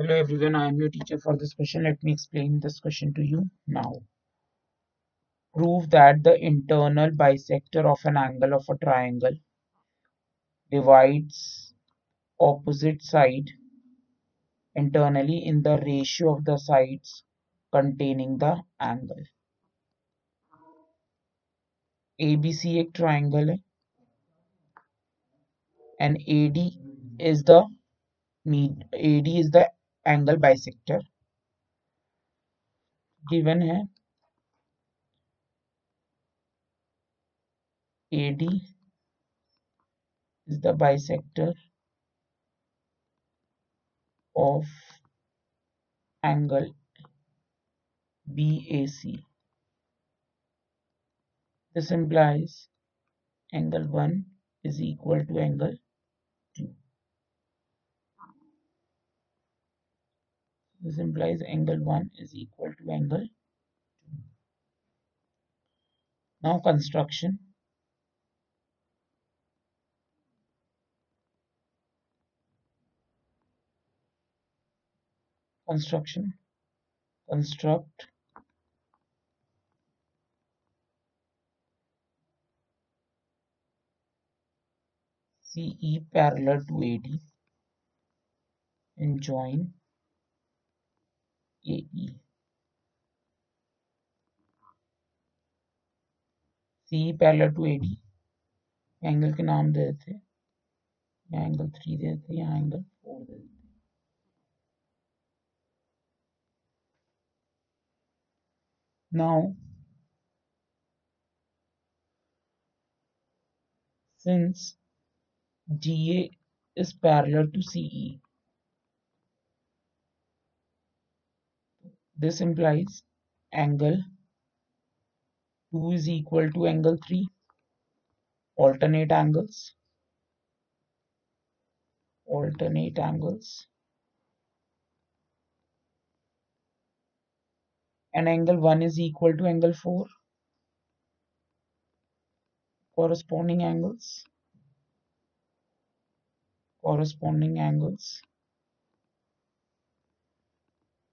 Hello everyone, I am your teacher for this question. Let me explain this question to you now. Prove that the internal bisector of an angle of a triangle divides opposite side internally in the ratio of the sides containing the angle. ABC एक triangle है and AD is the AD is the angle bisector given है AD is the bisector of angle BAC. This implies angle 1 is equal to angle This implies angle 1 is equal to angle 2. Now construction. Construction. Construct CE parallel to AD and join AE. CE parallel to AD. Angle के नाम दे देते या angle three दे देते या angle four now since D A is parallel to CE This implies angle 2 is equal to angle 3. Alternate angles. Alternate angles. And angle 1 is equal to angle 4. Corresponding angles corresponding angles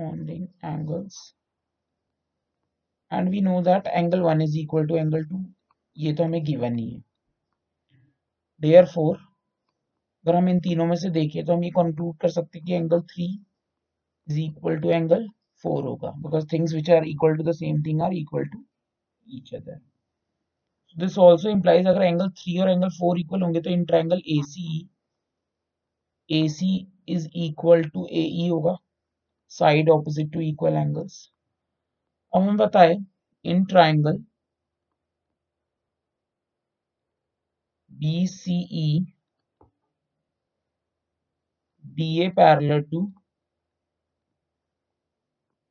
corresponding angles. And we know that angle 1 is equal to angle 2 ये तो हमें given ही है। Therefore, अगर हम इन तीनों में से देखें तो हम ये कंक्लूड कर सकते हैं कि angle 3 is equal to angle 4 होगा। Because things which are equal to the same thing are equal to each other this also implies अगर एंगल 3 और एंगल 4 इक्वल होंगे तो in triangle A C AC is equal to AE होगा। Side opposite to equal angles. अब हम बताए, in triangle B C E D A parallel to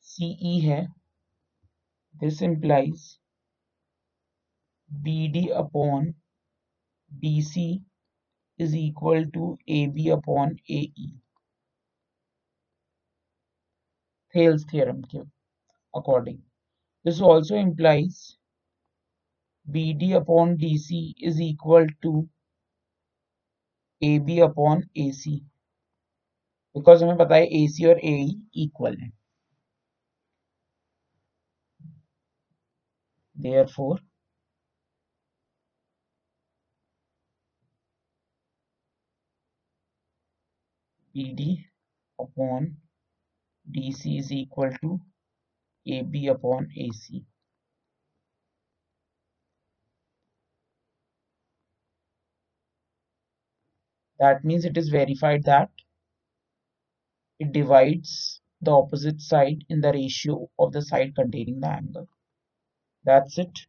C है। This implies B D upon B C is equal to A B upon A E Thales theorem according. This also implies BD upon DC is equal to AB upon AC because हमें पता है AC और AE equal है therefore BD upon DC is equal to AB upon AC. That means it is verified that it divides the opposite side in the ratio of the side containing the angle. That's it.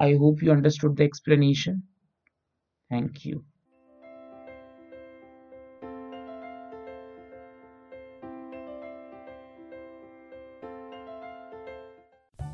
I hope you understood the explanation. Thank you.